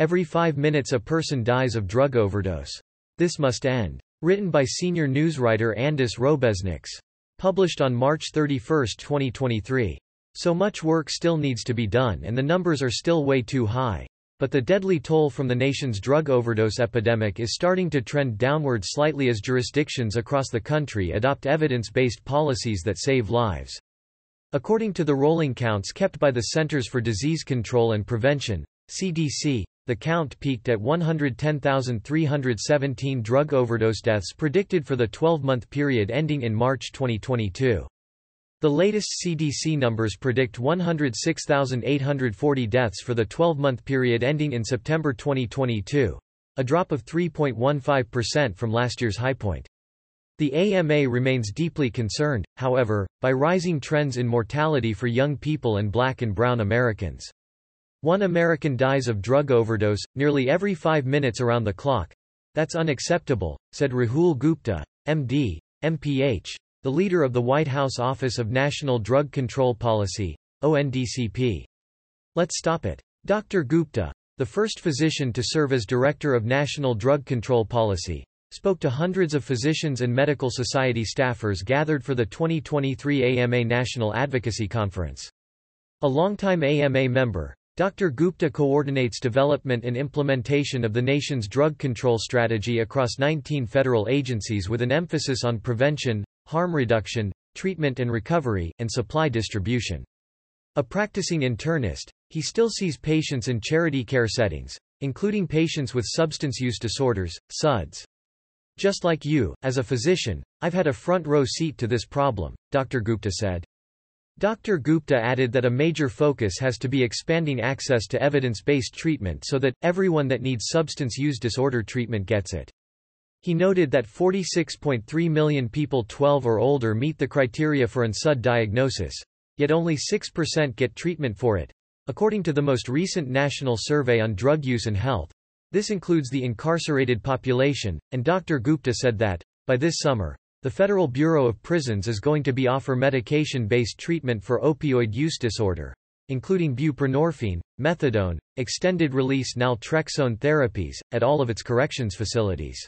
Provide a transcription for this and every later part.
Every five minutes a person dies of drug overdose. This must end. Written by senior newswriter Andis Robeznieks. Published on March 31, 2023. So much work still needs to be done and the numbers are still way too high. But the deadly toll from the nation's drug overdose epidemic is starting to trend downward slightly as jurisdictions across the country adopt evidence-based policies that save lives. According to the rolling counts kept by the Centers for Disease Control and Prevention, CDC, the count peaked at 110,317 drug overdose deaths predicted for the 12-month period ending in March 2022. The latest CDC numbers predict 106,840 deaths for the 12-month period ending in September 2022, a drop of 3.15% from last year's high point. The AMA remains deeply concerned, however, by rising trends in mortality for young people and black and brown Americans. One American dies of drug overdose, nearly every five minutes around the clock. That's unacceptable, said Rahul Gupta, MD, MPH, the leader of the White House Office of National Drug Control Policy, ONDCP. Let's stop it. Dr. Gupta, the first physician to serve as Director of National Drug Control Policy, spoke to hundreds of physicians and medical society staffers gathered for the 2023 AMA National Advocacy Conference. A longtime AMA member, Dr. Gupta coordinates development and implementation of the nation's drug control strategy across 19 federal agencies with an emphasis on prevention, harm reduction, treatment and recovery, and supply distribution. A practicing internist, he still sees patients in charity care settings, including patients with substance use disorders, SUDS. Just like you, as a physician, I've had a front row seat to this problem, Dr. Gupta said. Dr. Gupta added that a major focus has to be expanding access to evidence-based treatment so that, everyone that needs substance use disorder treatment gets it. He noted that 46.3 million people 12 or older meet the criteria for an SUD diagnosis, yet only 6% get treatment for it. According to the most recent National Survey on Drug Use and Health, this includes the incarcerated population, and Dr. Gupta said that, by this summer, the Federal Bureau of Prisons is going to be offer medication-based treatment for opioid use disorder, including buprenorphine, methadone, extended-release naltrexone therapies, at all of its corrections facilities.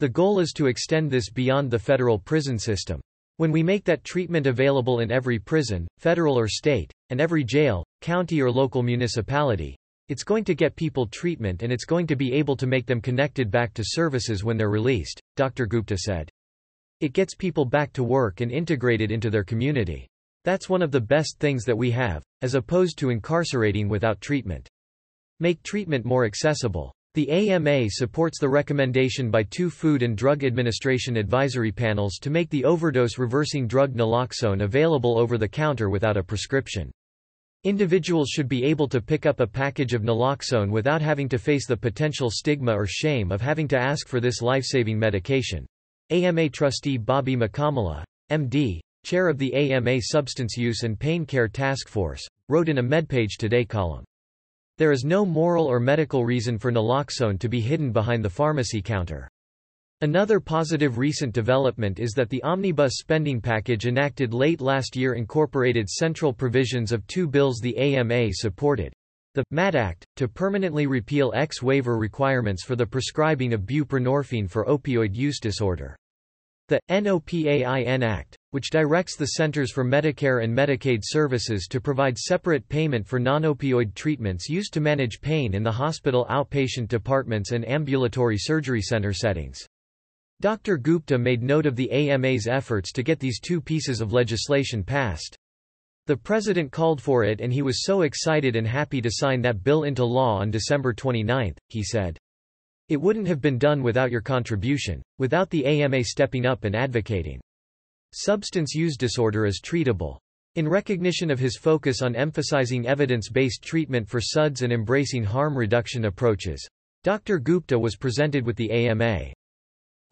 The goal is to extend this beyond the federal prison system. When we make that treatment available in every prison, federal or state, and every jail, county or local municipality, it's going to get people treatment and it's going to be able to make them connected back to services when they're released, Dr. Gupta said. It gets people back to work and integrated into their community. That's one of the best things that we have, as opposed to incarcerating without treatment. Make treatment more accessible. The AMA supports the recommendation by two Food and Drug Administration advisory panels to make the overdose-reversing drug naloxone available over the counter without a prescription. Individuals should be able to pick up a package of naloxone without having to face the potential stigma or shame of having to ask for this life-saving medication. AMA trustee Bobby Mukkamala, MD, chair of the AMA Substance Use and Pain Care Task Force, wrote in a MedPage Today column. There is no moral or medical reason for naloxone to be hidden behind the pharmacy counter. Another positive recent development is that the omnibus spending package enacted late last year incorporated central provisions of two bills the AMA supported. The MAT Act, to permanently repeal X-waiver requirements for the prescribing of buprenorphine for opioid use disorder. The NOPAIN Act, which directs the Centers for Medicare and Medicaid Services to provide separate payment for non-opioid treatments used to manage pain in the hospital outpatient departments and ambulatory surgery center settings. Dr. Gupta made note of the AMA's efforts to get these two pieces of legislation passed. The president called for it and he was so excited and happy to sign that bill into law on December 29, he said. It wouldn't have been done without your contribution, without the AMA stepping up and advocating. Substance use disorder is treatable. In recognition of his focus on emphasizing evidence-based treatment for SUDS and embracing harm reduction approaches, Dr. Gupta was presented with the AMA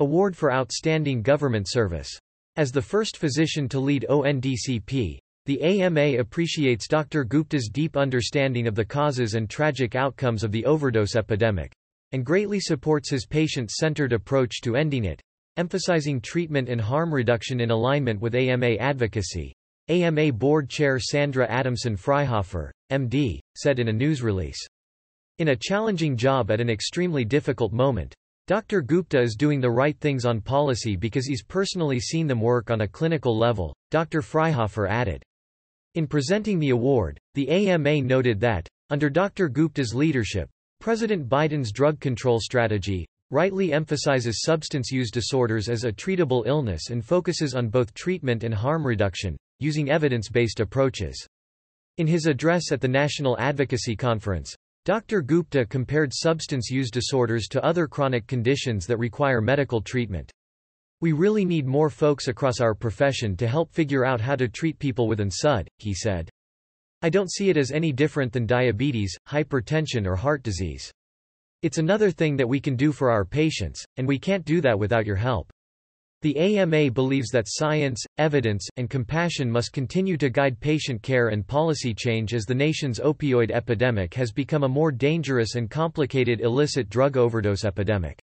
Award for Outstanding Government Service. As the first physician to lead ONDCP, the AMA appreciates Dr. Gupta's deep understanding of the causes and tragic outcomes of the overdose epidemic, and greatly supports his patient-centered approach to ending it, emphasizing treatment and harm reduction in alignment with AMA advocacy. AMA Board Chair Sandra Adamson Fryhofer, MD, said in a news release. In a challenging job at an extremely difficult moment, Dr. Gupta is doing the right things on policy because he's personally seen them work on a clinical level, Dr. Fryhofer added. In presenting the award, the AMA noted that, under Dr. Gupta's leadership, President Biden's drug control strategy, rightly emphasizes substance use disorders as a treatable illness and focuses on both treatment and harm reduction, using evidence-based approaches. In his address at the National Advocacy Conference, Dr. Gupta compared substance use disorders to other chronic conditions that require medical treatment. We really need more folks across our profession to help figure out how to treat people with NSUD, he said. I don't see it as any different than diabetes, hypertension or heart disease. It's another thing that we can do for our patients, and we can't do that without your help. The AMA believes that science, evidence, and compassion must continue to guide patient care and policy change as the nation's opioid epidemic has become a more dangerous and complicated illicit drug overdose epidemic.